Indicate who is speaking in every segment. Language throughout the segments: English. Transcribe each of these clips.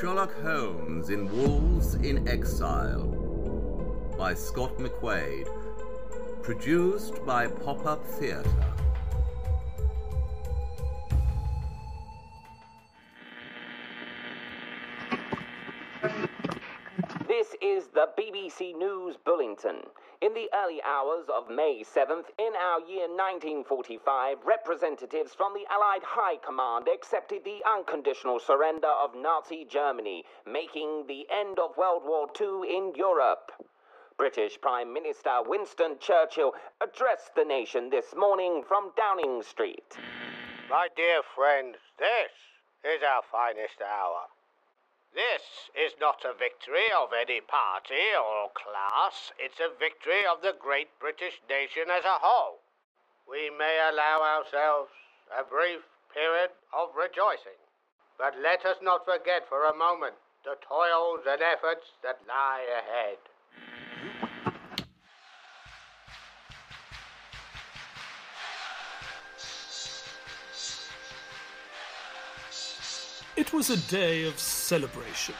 Speaker 1: Sherlock Holmes in Wolves in Exile by Scott McQuaid. Produced by Pop Up Theatre.
Speaker 2: Bulletin. In the early hours of May 7th, in our year 1945, representatives from the Allied High Command accepted the unconditional surrender of Nazi Germany, making the end of World War II in Europe. British Prime Minister Winston Churchill addressed the nation this morning from Downing Street.
Speaker 3: My dear friends, this is our finest hour. This is not a victory of any party or class, it's a victory of the great British nation as a whole. We may allow ourselves a brief period of rejoicing, but let us not forget for a moment the toils and efforts that lie ahead.
Speaker 4: It was a day of celebration,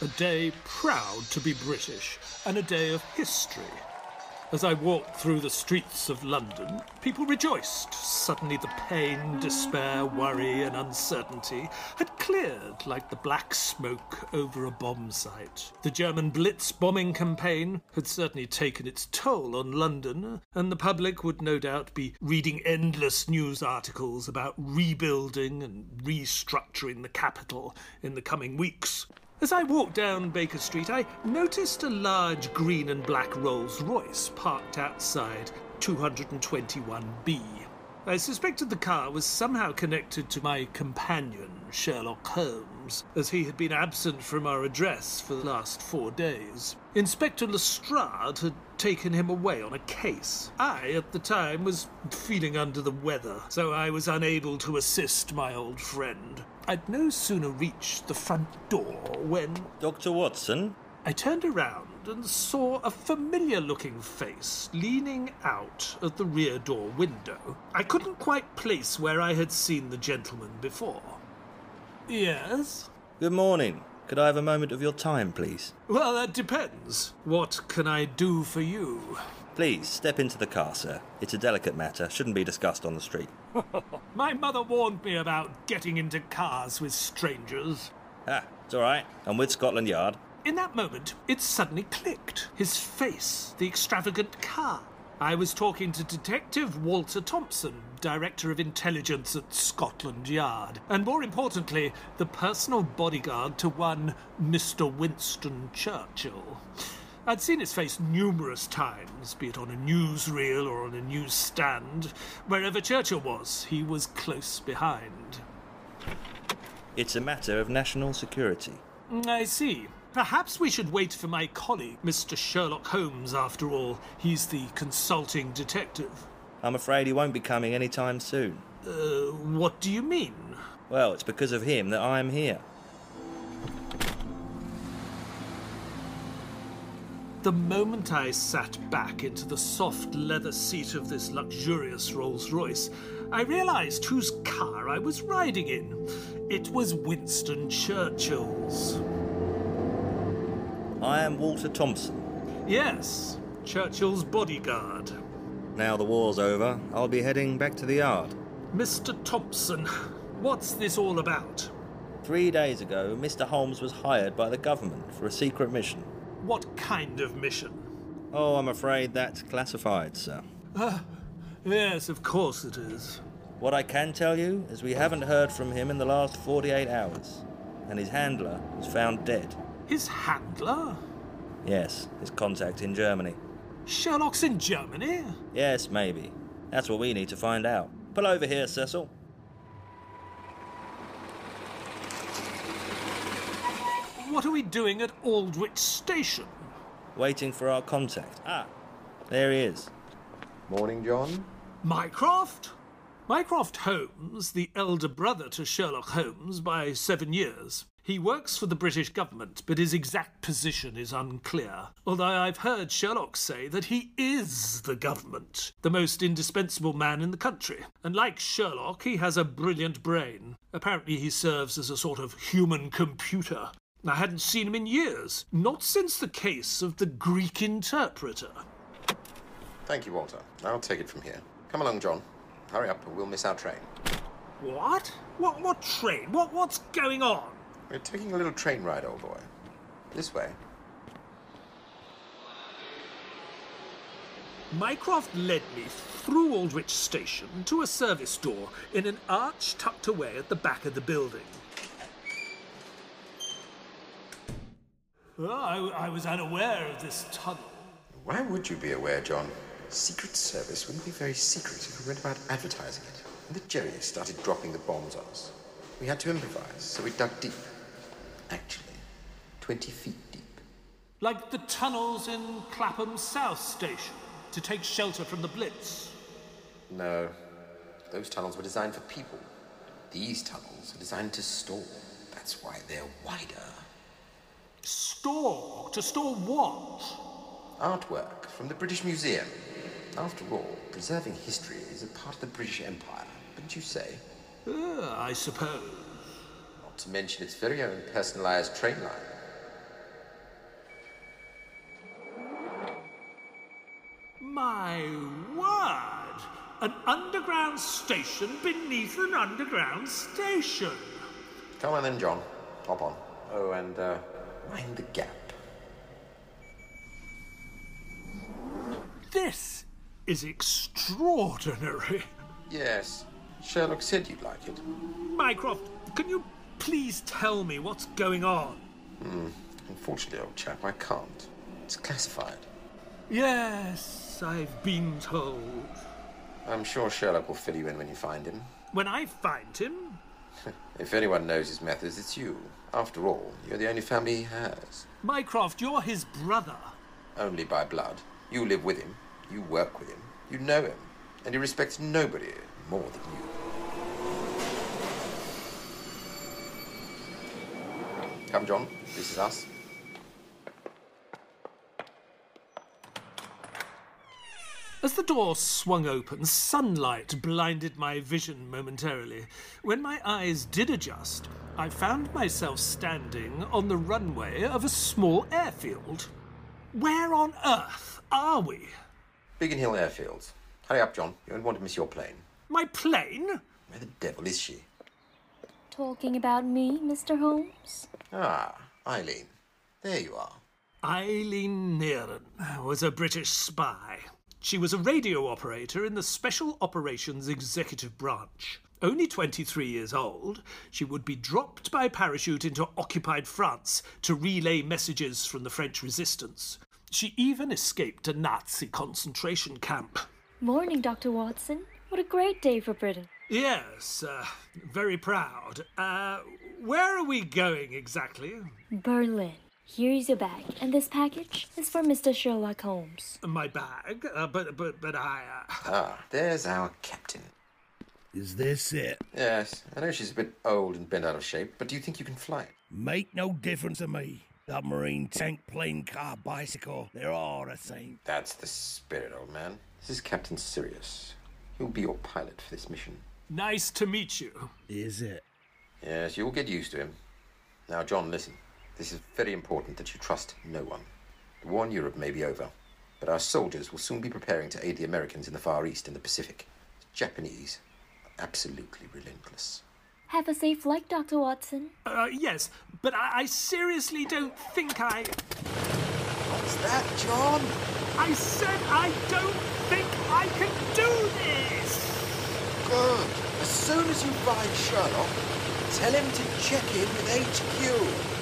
Speaker 4: a day proud to be British, and a day of history. As I walked through the streets of London, people rejoiced. Suddenly, the pain, despair, worry, and uncertainty had cleared like the black smoke over a bomb site. The German Blitz bombing campaign had certainly taken its toll on London, and the public would no doubt be reading endless news articles about rebuilding and restructuring the capital in the coming weeks. As I walked down Baker Street, I noticed a large green and black Rolls Royce parked outside 221B. I suspected the car was somehow connected to my companion, Sherlock Holmes, as he had been absent from our address for the last four days. Inspector Lestrade had taken him away on a case. I, at the time, was feeling under the weather, so I was unable to assist my old friend. I'd no sooner reached the front door when
Speaker 5: Dr. Watson?
Speaker 4: I turned around and saw a familiar looking face leaning out of the rear door window. I couldn't quite place where I had seen the gentleman before. Yes?
Speaker 5: Good morning. Could I have a moment of your time, please?
Speaker 4: Well, that depends. What can I do for you?
Speaker 5: Please, step into the car, sir. It's a delicate matter, shouldn't be discussed on the street.
Speaker 4: My mother warned me about getting into cars with strangers.
Speaker 5: Ah, it's all right. I'm with Scotland Yard.
Speaker 4: In that moment, it suddenly clicked. His face, the extravagant car. I was talking to Detective Walter Thompson, Director of Intelligence at Scotland Yard, and more importantly, the personal bodyguard to one Mr. Winston Churchill. I'd seen his face numerous times, be it on a newsreel or on a newsstand. Wherever Churchill was, he was close behind.
Speaker 5: It's a matter of national security.
Speaker 4: I see. Perhaps we should wait for my colleague, Mr. Sherlock Holmes, after all. He's the consulting detective.
Speaker 5: I'm afraid he won't be coming any time soon.
Speaker 4: Uh, what do you mean?
Speaker 5: Well, it's because of him that I'm here.
Speaker 4: The moment I sat back into the soft leather seat of this luxurious Rolls Royce, I realized whose car I was riding in. It was Winston Churchill's.
Speaker 5: I am Walter Thompson.
Speaker 4: Yes, Churchill's bodyguard.
Speaker 5: Now the war's over, I'll be heading back to the yard.
Speaker 4: Mr. Thompson, what's this all about?
Speaker 5: Three days ago, Mr. Holmes was hired by the government for a secret mission.
Speaker 4: What kind of mission?
Speaker 5: Oh, I'm afraid that's classified, sir.
Speaker 4: Ah, yes, of course it is.
Speaker 5: What I can tell you is we haven't heard from him in the last 48 hours, and his handler was found dead.
Speaker 4: His handler?
Speaker 5: Yes, his contact in Germany.
Speaker 4: Sherlock's in Germany?
Speaker 5: Yes, maybe. That's what we need to find out. Pull over here, Cecil.
Speaker 4: What are we doing at Aldwych Station?
Speaker 5: Waiting for our contact. Ah, there he is.
Speaker 6: Morning, John.
Speaker 4: Mycroft? Mycroft Holmes, the elder brother to Sherlock Holmes by seven years. He works for the British government, but his exact position is unclear. Although I've heard Sherlock say that he is the government, the most indispensable man in the country. And like Sherlock, he has a brilliant brain. Apparently, he serves as a sort of human computer. I hadn't seen him in years, not since the case of the Greek interpreter.
Speaker 6: Thank you, Walter. I'll take it from here. Come along, John. Hurry up, or we'll miss our train.
Speaker 4: What? What? What train? What? What's going on?
Speaker 6: We're taking a little train ride, old boy. This way.
Speaker 4: Mycroft led me through Aldwych Station to a service door in an arch tucked away at the back of the building. Oh, I, I was unaware of this tunnel.
Speaker 6: Why would you be aware, John? Secret Service wouldn't be very secret if we went about advertising it. And the Jerry started dropping the bombs on us. We had to improvise, so we dug deep. Actually, 20 feet deep.
Speaker 4: Like the tunnels in Clapham South Station to take shelter from the Blitz.
Speaker 6: No, those tunnels were designed for people. These tunnels are designed to store. That's why they're wider.
Speaker 4: Store? To store what?
Speaker 6: Artwork from the British Museum. After all, preserving history is a part of the British Empire, wouldn't you say?
Speaker 4: Uh, I suppose.
Speaker 6: Not to mention its very own personalized train line.
Speaker 4: My word! An underground station beneath an underground station.
Speaker 6: Come on then, John. Hop on. Oh, and uh, mind the gap.
Speaker 4: This is extraordinary.
Speaker 6: Yes, Sherlock said you'd like it.
Speaker 4: Mycroft, can you please tell me what's going on?
Speaker 6: Hmm, unfortunately, old chap, I can't. It's classified.
Speaker 4: Yes, I've been told.
Speaker 6: I'm sure Sherlock will fill you in when you find him.
Speaker 4: When I find him,
Speaker 6: If anyone knows his methods, it's you. After all, you're the only family he has.
Speaker 4: Mycroft, you're his brother.
Speaker 6: Only by blood. You live with him. You work with him. You know him. And he respects nobody more than you. Come, John. This is us.
Speaker 4: As the door swung open, sunlight blinded my vision momentarily. When my eyes did adjust, I found myself standing on the runway of a small airfield. Where on earth are we?
Speaker 6: Biggin Hill Airfields. Hurry up, John. You don't want to miss your plane.
Speaker 4: My plane?
Speaker 6: Where the devil is she?
Speaker 7: Talking about me, Mr. Holmes?
Speaker 6: Ah, Eileen. There you are.
Speaker 4: Eileen Nearne was a British spy. She was a radio operator in the Special Operations Executive Branch. Only 23 years old, she would be dropped by parachute into occupied France to relay messages from the French resistance. She even escaped a Nazi concentration camp.
Speaker 7: Morning, Dr. Watson. What a great day for Britain.
Speaker 4: Yes, uh, very proud. Uh, where are we going exactly?
Speaker 7: Berlin. Here is your bag, and this package is for Mr. Sherlock Holmes.
Speaker 4: My bag, uh, but but but I. Uh,
Speaker 6: Ah, there's our captain.
Speaker 8: Is this it?
Speaker 6: Yes, I know she's a bit old and bent out of shape, but do you think you can fly it?
Speaker 8: Make no difference to me. Submarine, tank, plane, car, bicycle, they're all the same.
Speaker 6: That's the spirit, old man. This is Captain Sirius. He'll be your pilot for this mission.
Speaker 4: nice to meet you.
Speaker 8: Is it?
Speaker 6: Yes, you'll get used to him. Now, John, listen. This is very important that you trust no one. The war in Europe may be over, but our soldiers will soon be preparing to aid the Americans in the Far East and the Pacific. The Japanese are absolutely relentless.
Speaker 7: Have a safe flight, Dr. Watson.
Speaker 4: Uh, yes, but I, I seriously don't think I.
Speaker 6: What's that, John?
Speaker 4: I said I don't think I can do this!
Speaker 6: Good. As soon as you find Sherlock, tell him to check in with HQ.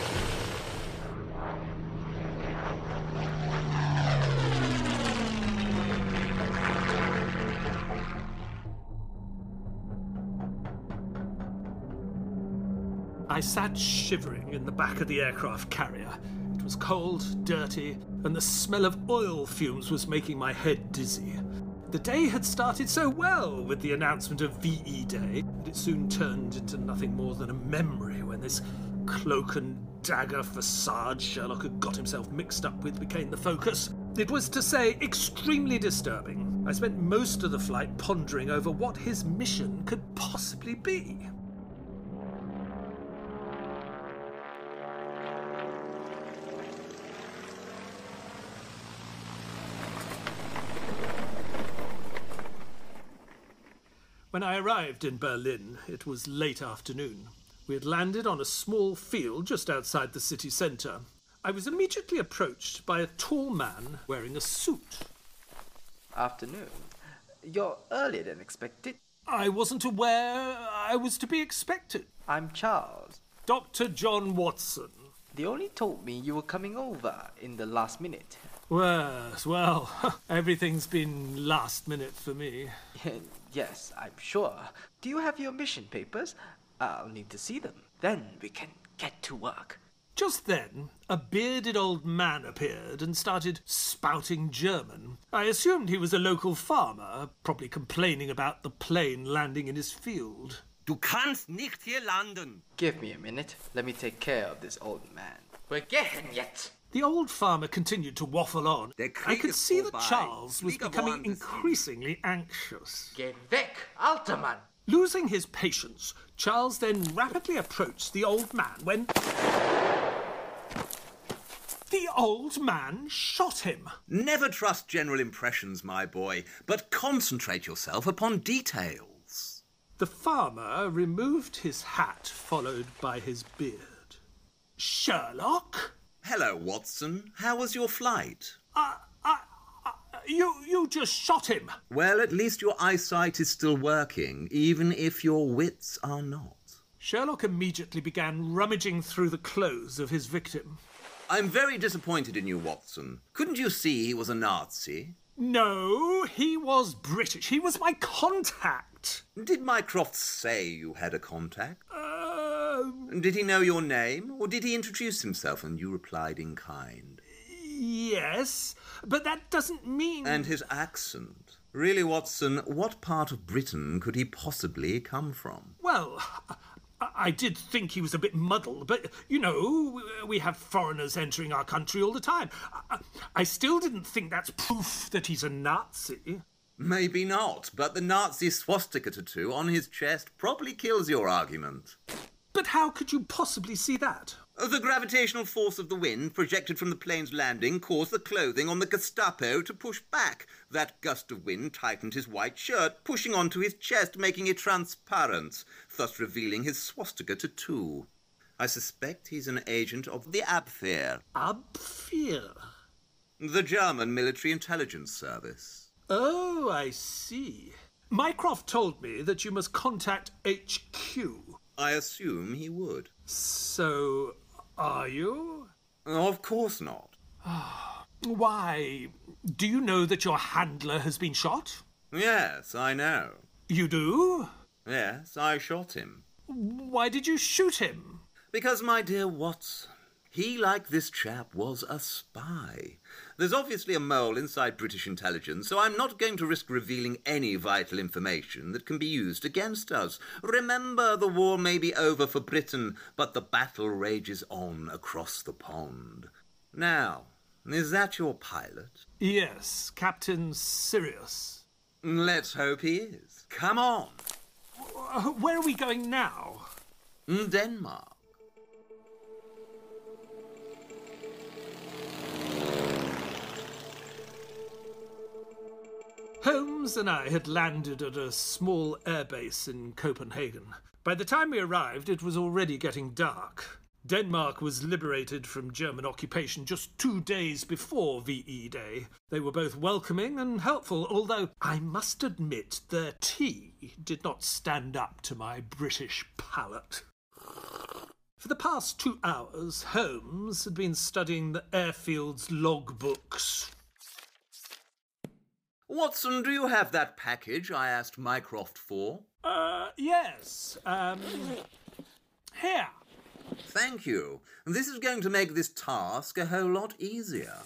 Speaker 4: Sat shivering in the back of the aircraft carrier. It was cold, dirty, and the smell of oil fumes was making my head dizzy. The day had started so well with the announcement of VE Day, but it soon turned into nothing more than a memory when this cloak and dagger facade Sherlock had got himself mixed up with became the focus. It was, to say, extremely disturbing. I spent most of the flight pondering over what his mission could possibly be. I arrived in Berlin, it was late afternoon. We had landed on a small field just outside the city centre. I was immediately approached by a tall man wearing a suit.
Speaker 9: Afternoon. You're earlier than expected.
Speaker 4: I wasn't aware I was to be expected.
Speaker 9: I'm Charles.
Speaker 4: Dr. John Watson.
Speaker 9: They only told me you were coming over in the last minute.
Speaker 4: Well, well, everything's been last minute for me.
Speaker 9: yes, I'm sure. Do you have your mission papers? I'll need to see them. Then we can get to work.
Speaker 4: Just then, a bearded old man appeared and started spouting German. I assumed he was a local farmer, probably complaining about the plane landing in his field.
Speaker 10: Du kannst nicht hier landen.
Speaker 9: Give me a minute. Let me take care of this old man. We're getting yet.
Speaker 4: The old farmer continued to waffle on. I could see that Charles was becoming increasingly anxious.
Speaker 9: Get weg, alter Mann!
Speaker 4: Losing his patience, Charles then rapidly approached the old man when. The old man shot him.
Speaker 1: Never trust general impressions, my boy, but concentrate yourself upon details.
Speaker 4: The farmer removed his hat, followed by his beard. Sherlock?
Speaker 1: Hello, Watson. How was your flight?
Speaker 4: Uh, uh, uh, you, you just shot him.
Speaker 1: Well, at least your eyesight is still working, even if your wits are not.
Speaker 4: Sherlock immediately began rummaging through the clothes of his victim.
Speaker 1: I'm very disappointed in you, Watson. Couldn't you see he was a Nazi?
Speaker 4: No, he was British. He was my contact.
Speaker 1: Did Mycroft say you had a contact?
Speaker 4: Uh,
Speaker 1: did he know your name, or did he introduce himself and you replied in kind?
Speaker 4: Yes, but that doesn't mean.
Speaker 1: And his accent. Really, Watson, what part of Britain could he possibly come from?
Speaker 4: Well, I did think he was a bit muddled, but you know, we have foreigners entering our country all the time. I still didn't think that's proof that he's a Nazi.
Speaker 1: Maybe not, but the Nazi swastika tattoo on his chest probably kills your argument.
Speaker 4: But how could you possibly see that?
Speaker 1: The gravitational force of the wind projected from the plane's landing caused the clothing on the Gestapo to push back. That gust of wind tightened his white shirt, pushing onto his chest, making it transparent, thus revealing his swastika tattoo. I suspect he's an agent of the Abwehr.
Speaker 4: Abwehr?
Speaker 1: The German military intelligence service.
Speaker 4: Oh, I see. Mycroft told me that you must contact HQ.
Speaker 1: I assume he would.
Speaker 4: So, are you?
Speaker 1: Of course not.
Speaker 4: Why? Do you know that your handler has been shot?
Speaker 1: Yes, I know.
Speaker 4: You do?
Speaker 1: Yes, I shot him.
Speaker 4: Why did you shoot him?
Speaker 1: Because, my dear Watson, he, like this chap, was a spy. There's obviously a mole inside British intelligence, so I'm not going to risk revealing any vital information that can be used against us. Remember, the war may be over for Britain, but the battle rages on across the pond. Now, is that your pilot?
Speaker 4: Yes, Captain Sirius.
Speaker 1: Let's hope he is. Come on.
Speaker 4: Uh, where are we going now?
Speaker 1: Denmark.
Speaker 4: Holmes and I had landed at a small airbase in Copenhagen. By the time we arrived, it was already getting dark. Denmark was liberated from German occupation just two days before VE Day. They were both welcoming and helpful, although I must admit their tea did not stand up to my British palate. For the past two hours, Holmes had been studying the airfield's logbooks.
Speaker 1: Watson, do you have that package I asked Mycroft for?
Speaker 4: Uh, yes. Um, here.
Speaker 1: Thank you. This is going to make this task a whole lot easier.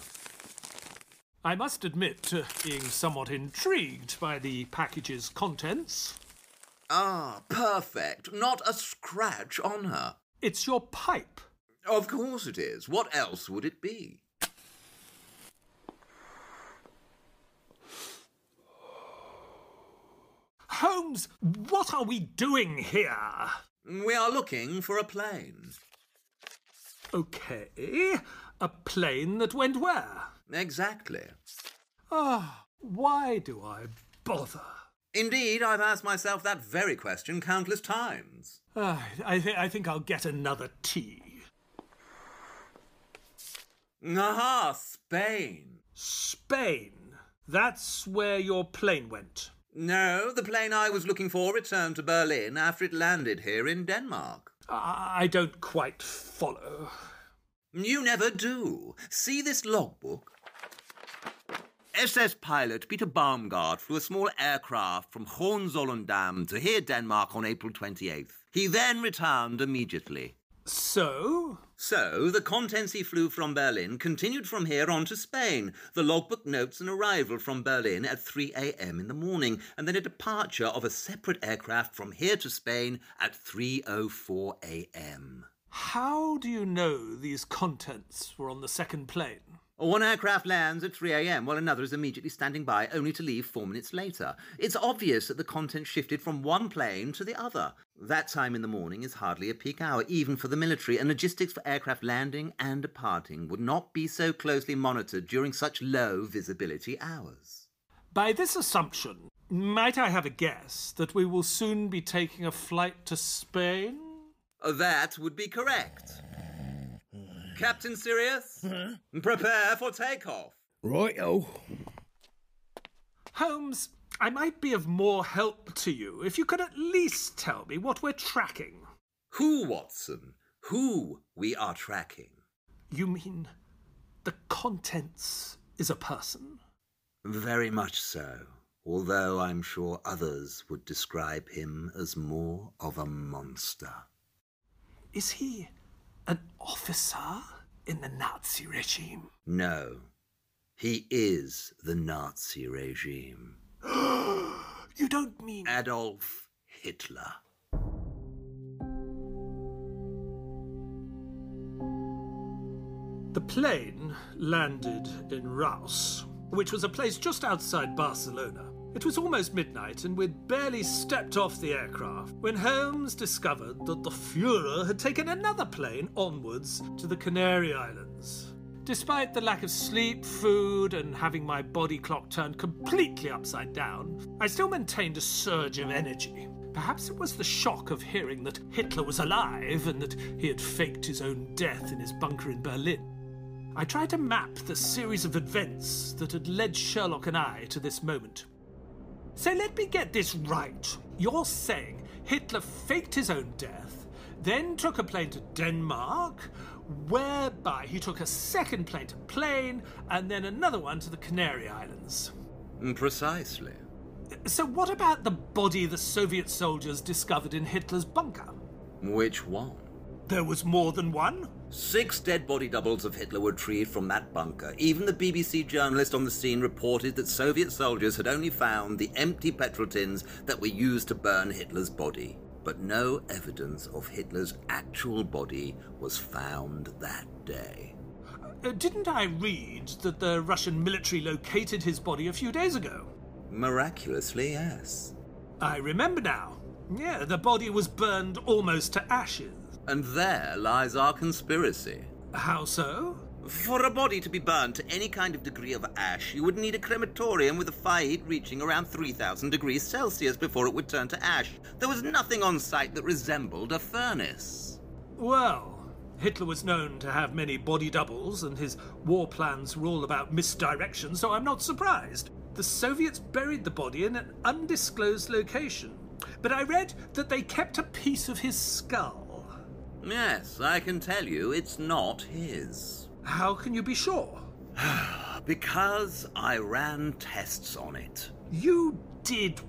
Speaker 4: I must admit to being somewhat intrigued by the package's contents.
Speaker 1: Ah, perfect. Not a scratch on her.
Speaker 4: It's your pipe.
Speaker 1: Of course it is. What else would it be?
Speaker 4: Holmes, what are we doing here?
Speaker 1: We are looking for a plane.
Speaker 4: Okay. A plane that went where?
Speaker 1: Exactly.
Speaker 4: Ah, why do I bother?
Speaker 1: Indeed, I've asked myself that very question countless times.
Speaker 4: Ah, I, th- I think I'll get another tea.
Speaker 1: Aha, Spain.
Speaker 4: Spain. That's where your plane went.
Speaker 1: No, the plane I was looking for returned to Berlin after it landed here in Denmark.
Speaker 4: I, don't quite follow.
Speaker 1: You never do. See this logbook? SS pilot Peter Baumgart flew a small aircraft from Hohenzollern to here, Denmark, on April 28th. He then returned immediately.
Speaker 4: So?
Speaker 1: So, the contents he flew from Berlin continued from here on to Spain. The logbook notes an arrival from Berlin at 3 a.m. in the morning, and then a departure of a separate aircraft from here to Spain at 3.04 a.m.
Speaker 4: How do you know these contents were on the second plane?
Speaker 1: One aircraft lands at 3 a.m., while another is immediately standing by, only to leave four minutes later. It's obvious that the content shifted from one plane to the other. That time in the morning is hardly a peak hour, even for the military, and logistics for aircraft landing and departing would not be so closely monitored during such low visibility hours.
Speaker 4: By this assumption, might I have a guess that we will soon be taking a flight to Spain?
Speaker 1: That would be correct. Captain Sirius, hmm? prepare for takeoff.
Speaker 8: Righto.
Speaker 4: Holmes, I might be of more help to you if you could at least tell me what we're tracking.
Speaker 1: Who, Watson? Who we are tracking?
Speaker 4: You mean the contents is a person?
Speaker 1: Very much so, although I'm sure others would describe him as more of a monster.
Speaker 4: Is he an officer in the Nazi regime?
Speaker 1: No, he is the Nazi regime.
Speaker 4: you don't mean
Speaker 1: Adolf Hitler.
Speaker 4: The plane landed in Reus, which was a place just outside Barcelona. It was almost midnight, and we'd barely stepped off the aircraft when Holmes discovered that the Fuhrer had taken another plane onwards to the Canary Islands. Despite the lack of sleep, food, and having my body clock turned completely upside down, I still maintained a surge of energy. Perhaps it was the shock of hearing that Hitler was alive and that he had faked his own death in his bunker in Berlin. I tried to map the series of events that had led Sherlock and I to this moment. So let me get this right. You're saying Hitler faked his own death, then took a plane to Denmark, whereby he took a second plane to Plane, and then another one to the Canary Islands.
Speaker 1: Mm, precisely.
Speaker 4: So, what about the body the Soviet soldiers discovered in Hitler's bunker?
Speaker 1: Which one?
Speaker 4: There was more than one?
Speaker 1: Six dead body doubles of Hitler were retrieved from that bunker. Even the BBC journalist on the scene reported that Soviet soldiers had only found the empty petrol tins that were used to burn Hitler's body. But no evidence of Hitler's actual body was found that day.
Speaker 4: Uh, didn't I read that the Russian military located his body a few days ago?
Speaker 1: Miraculously, yes.
Speaker 4: I remember now. Yeah, the body was burned almost to ashes.
Speaker 1: And there lies our conspiracy.
Speaker 4: How so?
Speaker 1: For a body to be burned to any kind of degree of ash, you would need a crematorium with a fire heat reaching around 3000 degrees Celsius before it would turn to ash. There was nothing on site that resembled a furnace.
Speaker 4: Well, Hitler was known to have many body doubles, and his war plans were all about misdirection, so I'm not surprised. The Soviets buried the body in an undisclosed location, but I read that they kept a piece of his skull.
Speaker 1: Yes, I can tell you it's not his.
Speaker 4: How can you be sure?
Speaker 1: because I ran tests on it.
Speaker 4: You did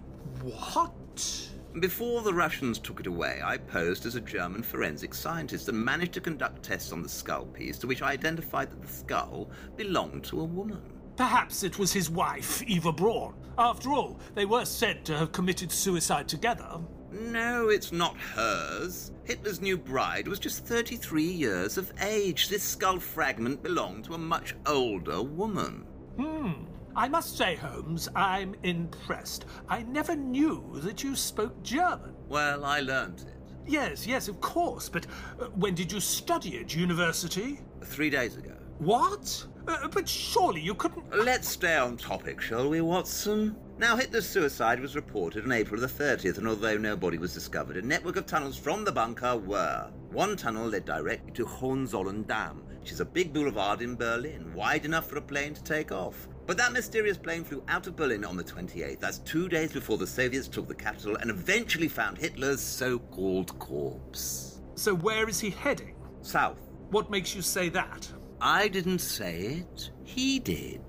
Speaker 4: what?
Speaker 1: Before the Russians took it away, I posed as a German forensic scientist and managed to conduct tests on the skull piece, to which I identified that the skull belonged to a woman.
Speaker 4: Perhaps it was his wife, Eva Braun. After all, they were said to have committed suicide together.
Speaker 1: No, it's not hers. Hitler's new bride was just 33 years of age. This skull fragment belonged to a much older woman.
Speaker 4: Hmm. I must say, Holmes, I'm impressed. I never knew that you spoke German.
Speaker 1: Well, I learned it.
Speaker 4: Yes, yes, of course, but uh, when did you study at university?
Speaker 1: Three days ago.
Speaker 4: What? Uh, but surely you couldn't.
Speaker 1: Let's stay on topic, shall we, Watson? Now, Hitler's suicide was reported on April the 30th, and although no body was discovered, a network of tunnels from the bunker were. One tunnel led directly to Hohenzollern Dam, which is a big boulevard in Berlin, wide enough for a plane to take off. But that mysterious plane flew out of Berlin on the 28th. That's two days before the Soviets took the capital and eventually found Hitler's so called corpse.
Speaker 4: So, where is he heading?
Speaker 1: South.
Speaker 4: What makes you say that?
Speaker 1: I didn't say it, he did.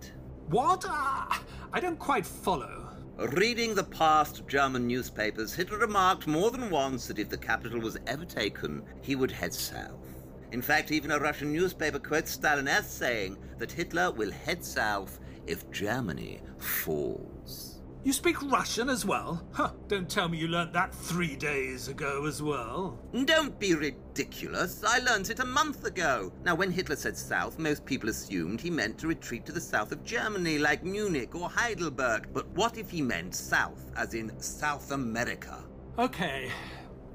Speaker 4: What? Ah, I don't quite follow.
Speaker 1: Reading the past German newspapers, Hitler remarked more than once that if the capital was ever taken, he would head south. In fact, even a Russian newspaper quotes Stalin as saying that Hitler will head south if Germany falls.
Speaker 4: You speak Russian as well? Huh, don't tell me you learnt that three days ago as well.
Speaker 1: Don't be ridiculous. I learnt it a month ago. Now, when Hitler said south, most people assumed he meant to retreat to the south of Germany, like Munich or Heidelberg. But what if he meant south, as in South America?
Speaker 4: Okay.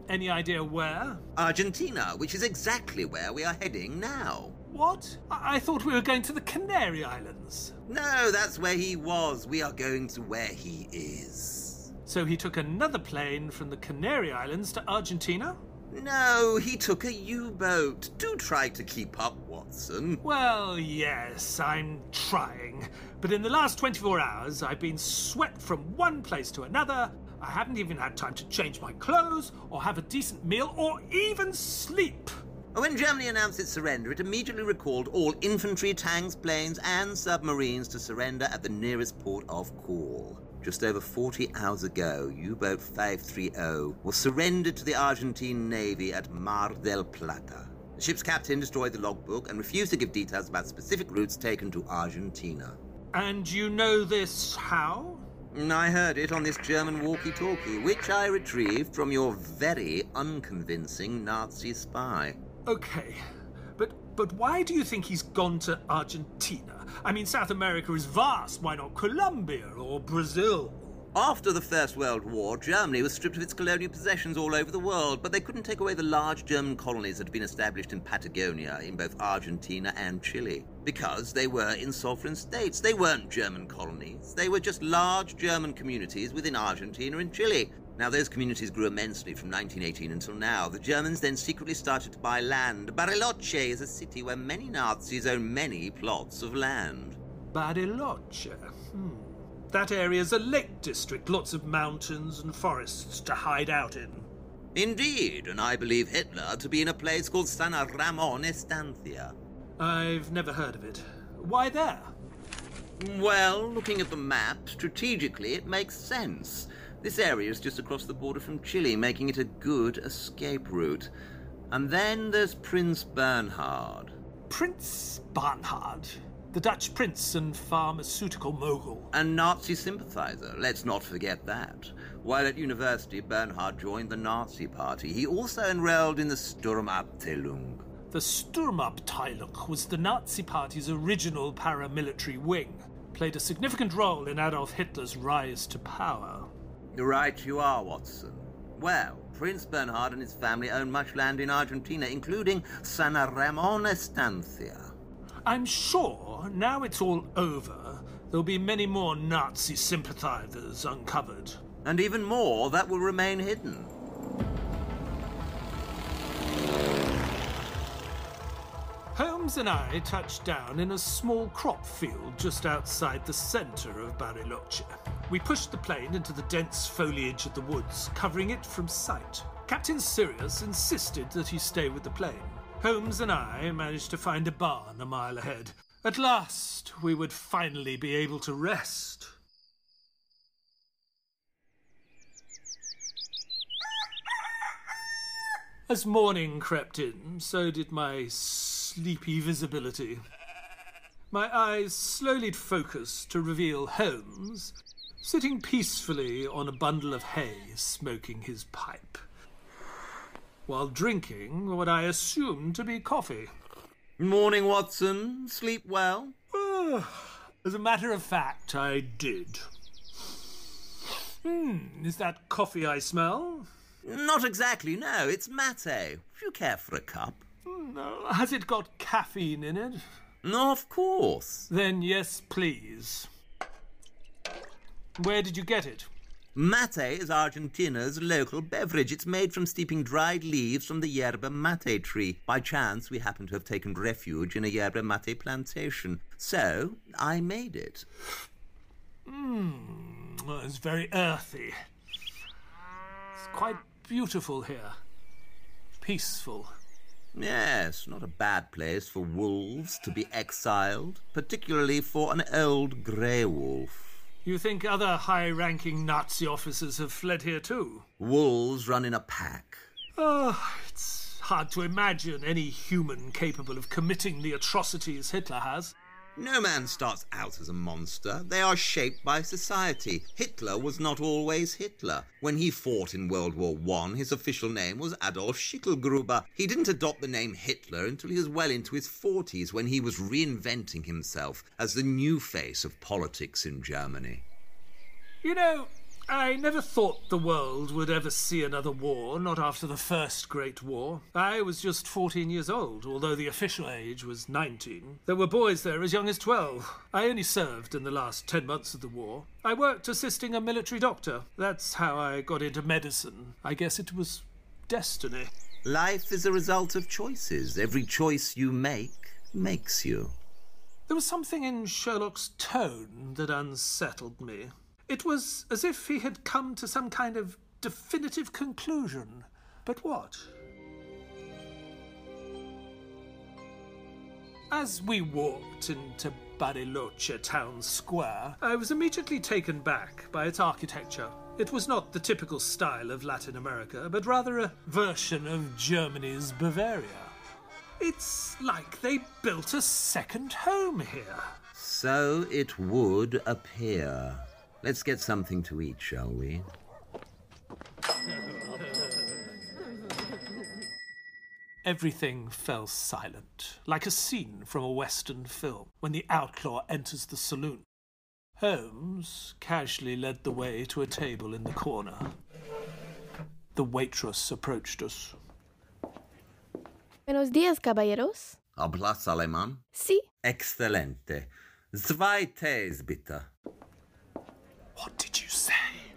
Speaker 4: Any idea where?
Speaker 1: Argentina, which is exactly where we are heading now.
Speaker 4: What? I, I thought we were going to the Canary Islands.
Speaker 1: No, that's where he was. We are going to where he is.
Speaker 4: So he took another plane from the Canary Islands to Argentina?
Speaker 1: No, he took a U boat. Do try to keep up, Watson.
Speaker 4: Well, yes, I'm trying. But in the last 24 hours, I've been swept from one place to another. I haven't even had time to change my clothes, or have a decent meal, or even sleep.
Speaker 1: When Germany announced its surrender, it immediately recalled all infantry, tanks, planes, and submarines to surrender at the nearest port of call. Just over 40 hours ago, U boat 530 was surrendered to the Argentine Navy at Mar del Plata. The ship's captain destroyed the logbook and refused to give details about specific routes taken to Argentina.
Speaker 4: And you know this how?
Speaker 1: Mm, I heard it on this German walkie talkie, which I retrieved from your very unconvincing Nazi spy.
Speaker 4: Okay, but but why do you think he's gone to Argentina? I mean, South America is vast. Why not Colombia or Brazil?
Speaker 1: After the First World War, Germany was stripped of its colonial possessions all over the world, but they couldn't take away the large German colonies that had been established in Patagonia, in both Argentina and Chile, because they were in sovereign states. They weren't German colonies, they were just large German communities within Argentina and Chile. Now, those communities grew immensely from 1918 until now. The Germans then secretly started to buy land. Bariloche is a city where many Nazis own many plots of land.
Speaker 4: Bariloche? Hmm. That area's a lake district, lots of mountains and forests to hide out in.
Speaker 1: Indeed, and I believe Hitler to be in a place called San Ramon Estancia.
Speaker 4: I've never heard of it. Why there?
Speaker 1: Well, looking at the map, strategically it makes sense. This area is just across the border from Chile, making it a good escape route. And then there's Prince Bernhard.
Speaker 4: Prince Bernhard? The Dutch prince and pharmaceutical mogul.
Speaker 1: A Nazi sympathizer, let's not forget that. While at university, Bernhard joined the Nazi party. He also enrolled in the Sturmabteilung.
Speaker 4: The Sturmabteilung was the Nazi party's original paramilitary wing, played a significant role in Adolf Hitler's rise to power.
Speaker 1: Right you are, Watson. Well, Prince Bernhard and his family own much land in Argentina, including San Ramon Estancia.
Speaker 4: I'm sure now it's all over, there'll be many more Nazi sympathizers uncovered.
Speaker 1: And even more that will remain hidden.
Speaker 4: Holmes and I touched down in a small crop field just outside the centre of Bariloche. We pushed the plane into the dense foliage of the woods, covering it from sight. Captain Sirius insisted that he stay with the plane. Holmes and I managed to find a barn a mile ahead. At last, we would finally be able to rest. As morning crept in, so did my sleepy visibility. My eyes slowly focused to reveal Holmes sitting peacefully on a bundle of hay, smoking his pipe, while drinking what I assumed to be coffee.
Speaker 1: Morning, Watson. Sleep well?
Speaker 4: As a matter of fact, I did. Hmm, is that coffee I smell?
Speaker 1: Not exactly, no. It's mate. If you care for a cup.
Speaker 4: No. Has it got caffeine in it?
Speaker 1: No, of course.
Speaker 4: Then yes, please. Where did you get it?
Speaker 1: Mate is Argentina's local beverage. It's made from steeping dried leaves from the yerba mate tree. By chance, we happen to have taken refuge in a yerba mate plantation. So, I made it.
Speaker 4: Mmm, well, it's very earthy. It's quite beautiful here. Peaceful.
Speaker 1: Yes, not a bad place for wolves to be exiled, particularly for an old grey wolf.
Speaker 4: You think other high ranking Nazi officers have fled here too?
Speaker 1: Wolves run in a pack.
Speaker 4: Oh, it's hard to imagine any human capable of committing the atrocities Hitler has.
Speaker 1: No man starts out as a monster. They are shaped by society. Hitler was not always Hitler. When he fought in World War One, his official name was Adolf Schicklgruber. He didn't adopt the name Hitler until he was well into his 40s when he was reinventing himself as the new face of politics in Germany.
Speaker 4: You know, I never thought the world would ever see another war, not after the First Great War. I was just 14 years old, although the official age was 19. There were boys there as young as 12. I only served in the last 10 months of the war. I worked assisting a military doctor. That's how I got into medicine. I guess it was destiny.
Speaker 1: Life is a result of choices. Every choice you make makes you.
Speaker 4: There was something in Sherlock's tone that unsettled me. It was as if he had come to some kind of definitive conclusion. But what? As we walked into Bariloche town square, I was immediately taken back by its architecture. It was not the typical style of Latin America, but rather a version of Germany's Bavaria. It's like they built a second home here.
Speaker 1: So it would appear. Let's get something to eat, shall we?
Speaker 4: Everything fell silent, like a scene from a Western film when the outlaw enters the saloon. Holmes casually led the way to a table in the corner. The waitress approached us.
Speaker 11: Buenos días, caballeros.
Speaker 1: Hablas alemán?
Speaker 11: Sí.
Speaker 1: Excelente. Zwei Tees, bitte.
Speaker 4: What did you say?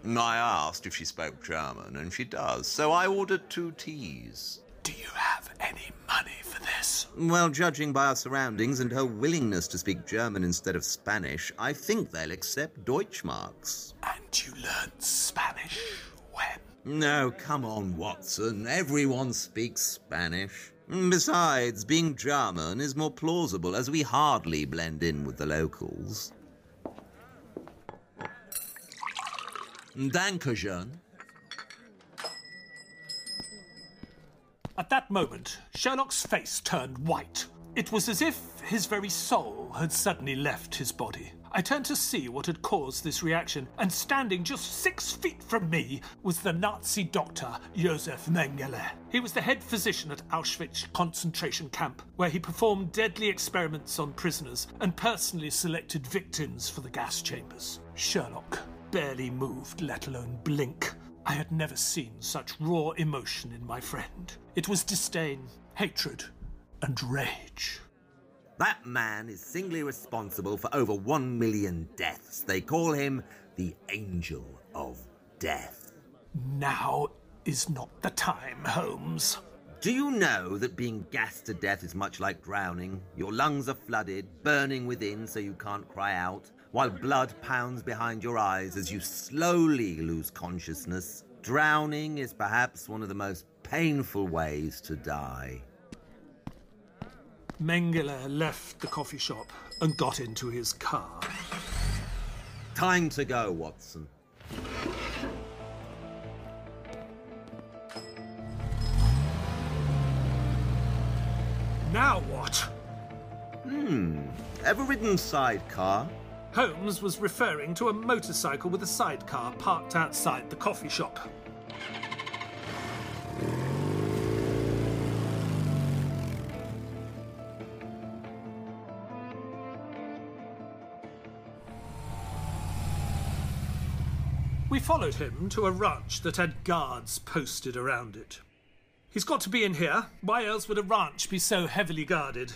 Speaker 1: I asked if she spoke German, and she does, so I ordered two teas.
Speaker 4: Do you have any money for this?
Speaker 1: Well, judging by our surroundings and her willingness to speak German instead of Spanish, I think they'll accept Deutschmarks.
Speaker 4: And you learned Spanish when?
Speaker 1: No, come on, Watson. Everyone speaks Spanish. Besides, being German is more plausible as we hardly blend in with the locals. Dankeschön.
Speaker 4: At that moment, Sherlock's face turned white. It was as if his very soul had suddenly left his body. I turned to see what had caused this reaction, and standing just six feet from me was the Nazi doctor Josef Mengele. He was the head physician at Auschwitz concentration camp, where he performed deadly experiments on prisoners and personally selected victims for the gas chambers. Sherlock barely moved, let alone blink. I had never seen such raw emotion in my friend. It was disdain, hatred, and rage.
Speaker 1: That man is singly responsible for over one million deaths. They call him the Angel of Death.
Speaker 4: Now is not the time, Holmes.
Speaker 1: Do you know that being gassed to death is much like drowning? Your lungs are flooded, burning within so you can't cry out, while blood pounds behind your eyes as you slowly lose consciousness. Drowning is perhaps one of the most painful ways to die.
Speaker 4: Mengele left the coffee shop and got into his car.
Speaker 1: Time to go, Watson.
Speaker 4: Now what?
Speaker 1: Hmm. Ever ridden sidecar?
Speaker 4: Holmes was referring to a motorcycle with a sidecar parked outside the coffee shop. We followed him to a ranch that had guards posted around it. He's got to be in here. Why else would a ranch be so heavily guarded?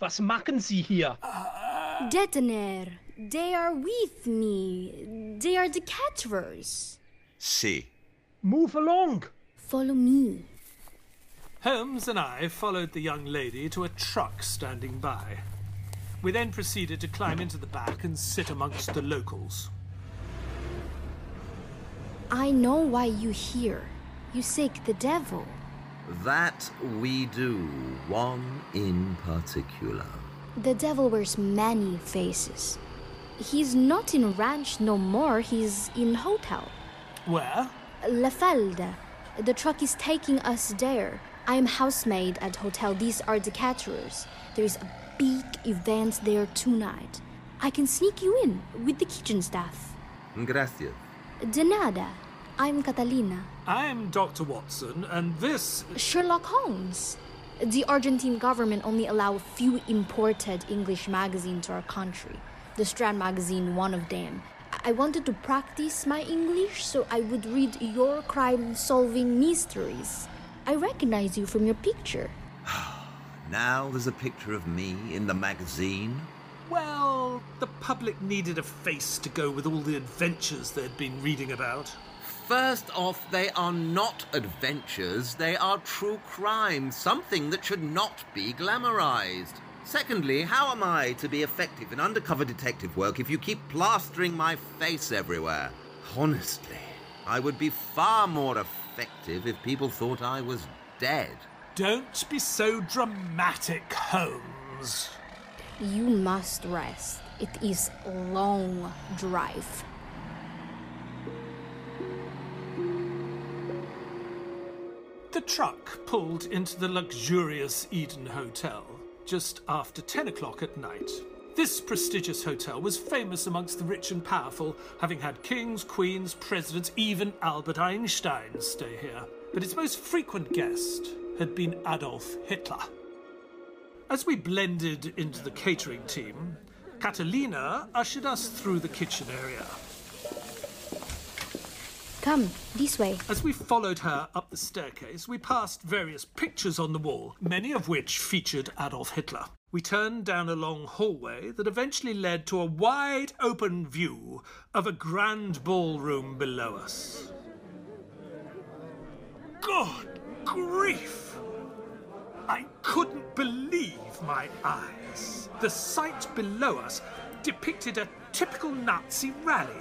Speaker 12: Was machen Sie hier?
Speaker 7: Ah, Detonair.
Speaker 11: They are with me. They are the caterers.
Speaker 1: See.
Speaker 4: Move along.
Speaker 11: Follow me.
Speaker 4: Holmes and I followed the young lady to a truck standing by. We then proceeded to climb into the back and sit amongst the locals.
Speaker 11: I know why you here. You seek the devil.
Speaker 1: That we do, one in particular.
Speaker 11: The devil wears many faces. He's not in ranch no more, he's in hotel.
Speaker 4: Where?
Speaker 11: La Falda. The truck is taking us there. I am housemaid at hotel. These are the caterers. There is a big event there tonight. I can sneak you in with the kitchen staff.
Speaker 1: Gracias.
Speaker 11: De nada. I'm Catalina.
Speaker 4: I'm Dr. Watson, and this.
Speaker 11: Sherlock Holmes. The Argentine government only allow a few imported English magazines to our country. The Strand magazine, one of them. I wanted to practice my English so I would read your crime solving mysteries. I recognize you from your picture.
Speaker 1: Now there's a picture of me in the magazine.
Speaker 4: Well, the public needed a face to go with all the adventures they'd been reading about.
Speaker 1: First off, they are not adventures, they are true crime, something that should not be glamorized. Secondly, how am I to be effective in undercover detective work if you keep plastering my face everywhere? Honestly, I would be far more effective if people thought I was dead.
Speaker 4: Don't be so dramatic, Holmes.
Speaker 11: You must rest. It is a long drive.
Speaker 4: The truck pulled into the luxurious Eden Hotel just after 10 o'clock at night. This prestigious hotel was famous amongst the rich and powerful, having had kings, queens, presidents, even Albert Einstein stay here. But its most frequent guest had been Adolf Hitler. As we blended into the catering team, Catalina ushered us through the kitchen area.
Speaker 11: Come, this way.
Speaker 4: As we followed her up the staircase, we passed various pictures on the wall, many of which featured Adolf Hitler. We turned down a long hallway that eventually led to a wide open view of a grand ballroom below us. God grief! I couldn't believe my eyes. The sight below us depicted a typical Nazi rally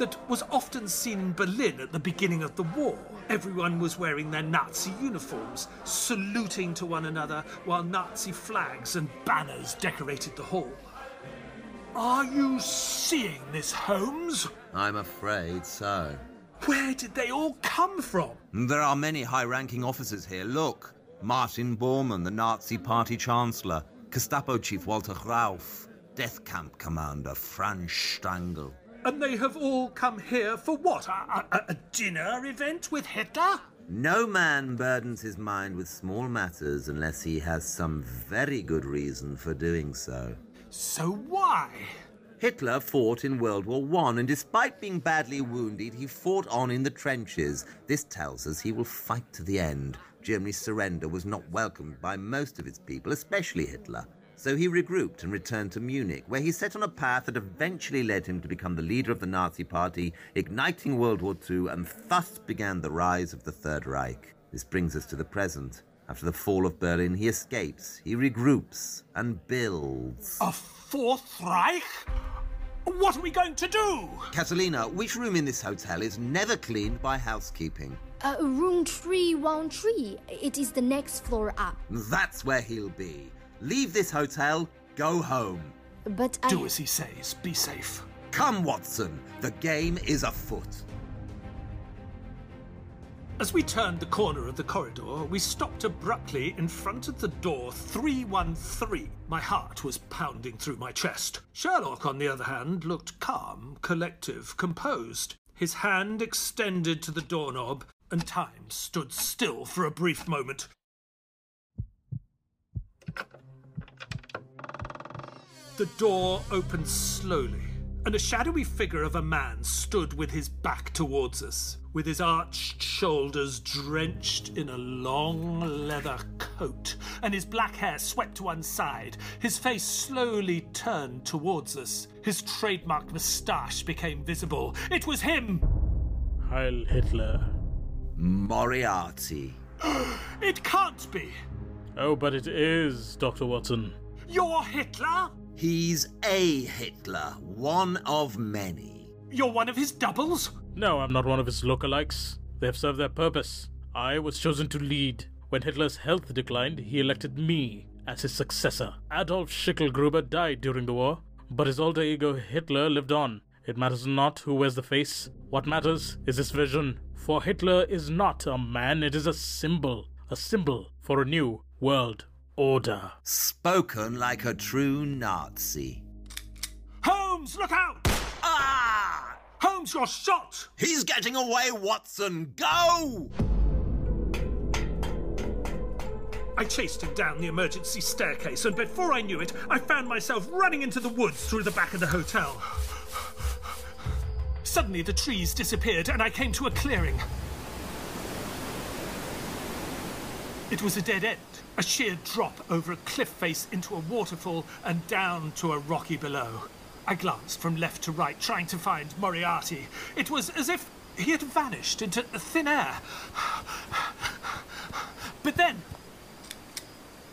Speaker 4: that was often seen in Berlin at the beginning of the war. Everyone was wearing their Nazi uniforms, saluting to one another while Nazi flags and banners decorated the hall. Are you seeing this, Holmes?
Speaker 1: I'm afraid so.
Speaker 4: Where did they all come from?
Speaker 1: There are many high ranking officers here. Look Martin Bormann, the Nazi Party Chancellor, Gestapo Chief Walter Rauff, Death Camp Commander Franz Strangl.
Speaker 4: And they have all come here for what? A, a, a dinner event with Hitler?
Speaker 1: No man burdens his mind with small matters unless he has some very good reason for doing so.
Speaker 4: So why?
Speaker 1: Hitler fought in World War One, and despite being badly wounded, he fought on in the trenches. This tells us he will fight to the end. Germany's surrender was not welcomed by most of its people, especially Hitler. So he regrouped and returned to Munich, where he set on a path that eventually led him to become the leader of the Nazi Party, igniting World War II, and thus began the rise of the Third Reich. This brings us to the present. After the fall of Berlin, he escapes, he regroups, and builds.
Speaker 4: A Fourth Reich? What are we going to do?
Speaker 1: Catalina, which room in this hotel is never cleaned by housekeeping?
Speaker 11: Uh, room 313. It is the next floor up.
Speaker 1: That's where he'll be. Leave this hotel, go home.
Speaker 11: But I.
Speaker 4: Do as he says, be safe.
Speaker 1: Come, Watson, the game is afoot.
Speaker 4: As we turned the corner of the corridor, we stopped abruptly in front of the door 313. My heart was pounding through my chest. Sherlock, on the other hand, looked calm, collective, composed. His hand extended to the doorknob, and time stood still for a brief moment. The door opened slowly, and a shadowy figure of a man stood with his back towards us, with his arched shoulders drenched in a long leather coat and his black hair swept to one side. His face slowly turned towards us. His trademark moustache became visible. It was him! Heil Hitler.
Speaker 1: Moriarty.
Speaker 4: it can't be!
Speaker 12: Oh, but it is, Dr. Watson.
Speaker 4: You're Hitler?
Speaker 1: He's a Hitler, one of many.
Speaker 4: You're one of his doubles?
Speaker 12: No, I'm not one of his lookalikes. They have served their purpose. I was chosen to lead. When Hitler's health declined, he elected me as his successor. Adolf Schicklgruber died during the war, but his alter ego Hitler lived on. It matters not who wears the face. What matters is his vision. For Hitler is not a man, it is a symbol. A symbol for a new world order.
Speaker 1: Spoken like a true Nazi.
Speaker 4: Holmes, look out!
Speaker 1: Ah!
Speaker 4: Holmes, you're shot!
Speaker 1: He's getting away, Watson! Go!
Speaker 4: I chased him down the emergency staircase, and before I knew it, I found myself running into the woods through the back of the hotel. Suddenly, the trees disappeared, and I came to a clearing. It was a dead end, a sheer drop over a cliff face into a waterfall and down to a rocky below. I glanced from left to right, trying to find Moriarty. It was as if he had vanished into thin air. But then.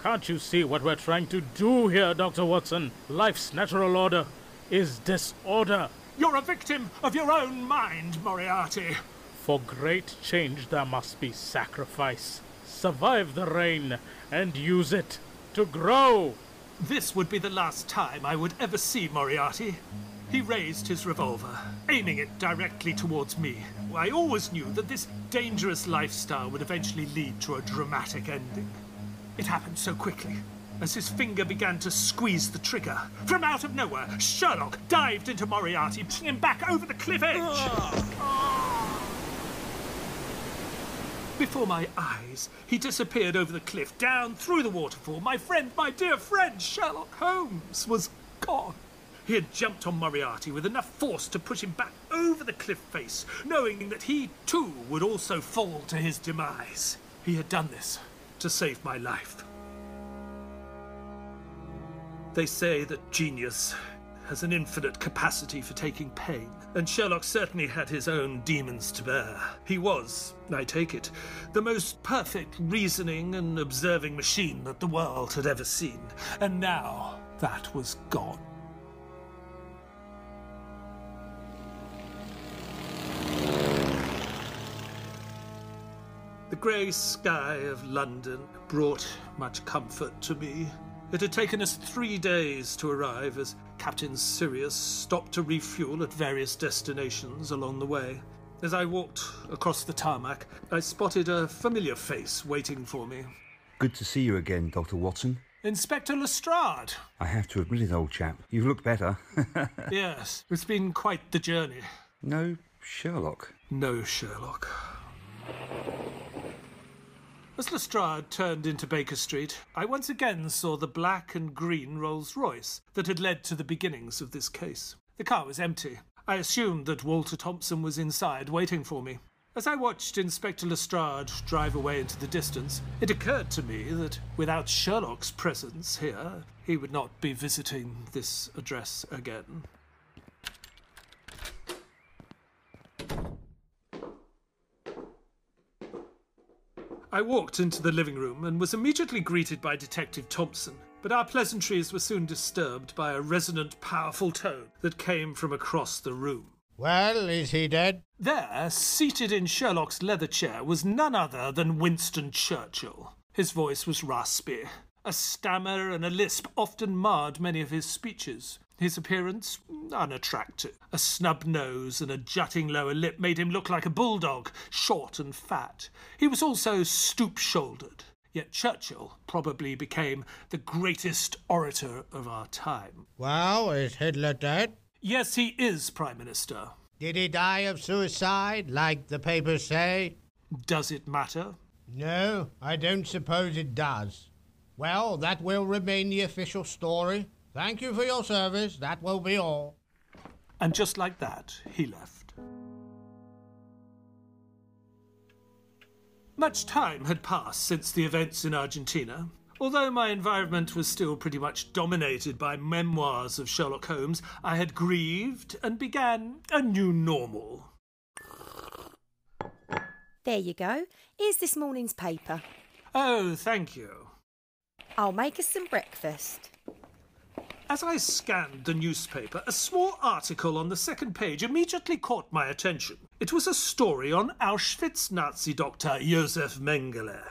Speaker 12: Can't you see what we're trying to do here, Dr. Watson? Life's natural order is disorder.
Speaker 4: You're a victim of your own mind, Moriarty.
Speaker 12: For great change, there must be sacrifice. Survive the rain and use it to grow.
Speaker 4: This would be the last time I would ever see Moriarty. He raised his revolver, aiming it directly towards me. I always knew that this dangerous lifestyle would eventually lead to a dramatic ending. It happened so quickly. As his finger began to squeeze the trigger, from out of nowhere, Sherlock dived into Moriarty, pushing him back over the cliff edge. Before my eyes, he disappeared over the cliff, down through the waterfall. My friend, my dear friend, Sherlock Holmes, was gone. He had jumped on Moriarty with enough force to push him back over the cliff face, knowing that he too would also fall to his demise. He had done this to save my life. They say that genius has an infinite capacity for taking pain, and Sherlock certainly had his own demons to bear. He was, I take it, the most perfect reasoning and observing machine that the world had ever seen, and now that was gone. The grey sky of London brought much comfort to me. It had taken us three days to arrive as Captain Sirius stopped to refuel at various destinations along the way. As I walked across the tarmac, I spotted a familiar face waiting for me.
Speaker 13: Good to see you again, Dr. Watson.
Speaker 4: Inspector Lestrade.
Speaker 13: I have to admit it, old chap. You've looked better.
Speaker 4: yes, it's been quite the journey.
Speaker 13: No Sherlock.
Speaker 4: No Sherlock. As Lestrade turned into Baker Street, I once again saw the black and green Rolls Royce that had led to the beginnings of this case. The car was empty. I assumed that Walter Thompson was inside waiting for me. As I watched Inspector Lestrade drive away into the distance, it occurred to me that without Sherlock's presence here, he would not be visiting this address again. I walked into the living room and was immediately greeted by Detective Thompson, but our pleasantries were soon disturbed by a resonant, powerful tone that came from across the room.
Speaker 3: Well, is he dead?
Speaker 4: There, seated in Sherlock's leather chair, was none other than Winston Churchill. His voice was raspy. A stammer and a lisp often marred many of his speeches. His appearance unattractive. A snub nose and a jutting lower lip made him look like a bulldog, short and fat. He was also stoop shouldered. Yet Churchill probably became the greatest orator of our time.
Speaker 3: Well, is Hitler dead?
Speaker 4: Yes, he is, Prime Minister.
Speaker 3: Did he die of suicide, like the papers say?
Speaker 4: Does it matter?
Speaker 3: No, I don't suppose it does. Well, that will remain the official story. Thank you for your service. That will be all.
Speaker 4: And just like that, he left. Much time had passed since the events in Argentina. Although my environment was still pretty much dominated by memoirs of Sherlock Holmes, I had grieved and began a new normal.
Speaker 14: There you go. Here's this morning's paper.
Speaker 4: Oh, thank you.
Speaker 14: I'll make us some breakfast.
Speaker 4: As I scanned the newspaper, a small article on the second page immediately caught my attention. It was a story on Auschwitz Nazi doctor Josef Mengele.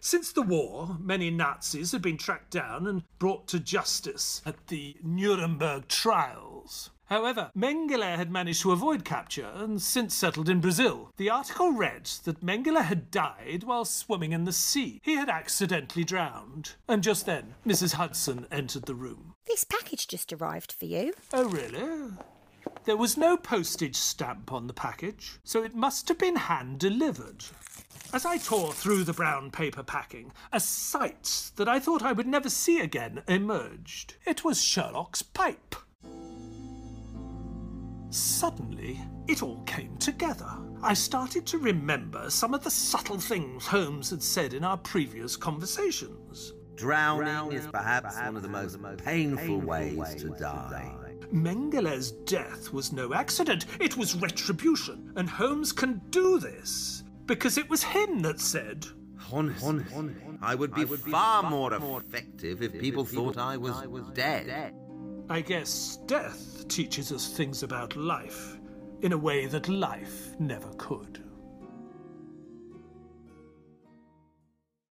Speaker 4: Since the war, many Nazis had been tracked down and brought to justice at the Nuremberg trials. However, Mengele had managed to avoid capture and since settled in Brazil. The article read that Mengele had died while swimming in the sea. He had accidentally drowned. And just then, Mrs. Hudson entered the room.
Speaker 14: This package just arrived for you.
Speaker 4: Oh, really? There was no postage stamp on the package, so it must have been hand delivered. As I tore through the brown paper packing, a sight that I thought I would never see again emerged. It was Sherlock's pipe. Suddenly, it all came together. I started to remember some of the subtle things Holmes had said in our previous conversations.
Speaker 1: Drowning is perhaps one of the most painful ways to die.
Speaker 4: Mengele's death was no accident, it was retribution, and Holmes can do this because it was him that said,
Speaker 1: Honestly, I would be far more effective if people thought I was dead.
Speaker 4: I guess death teaches us things about life in a way that life never could.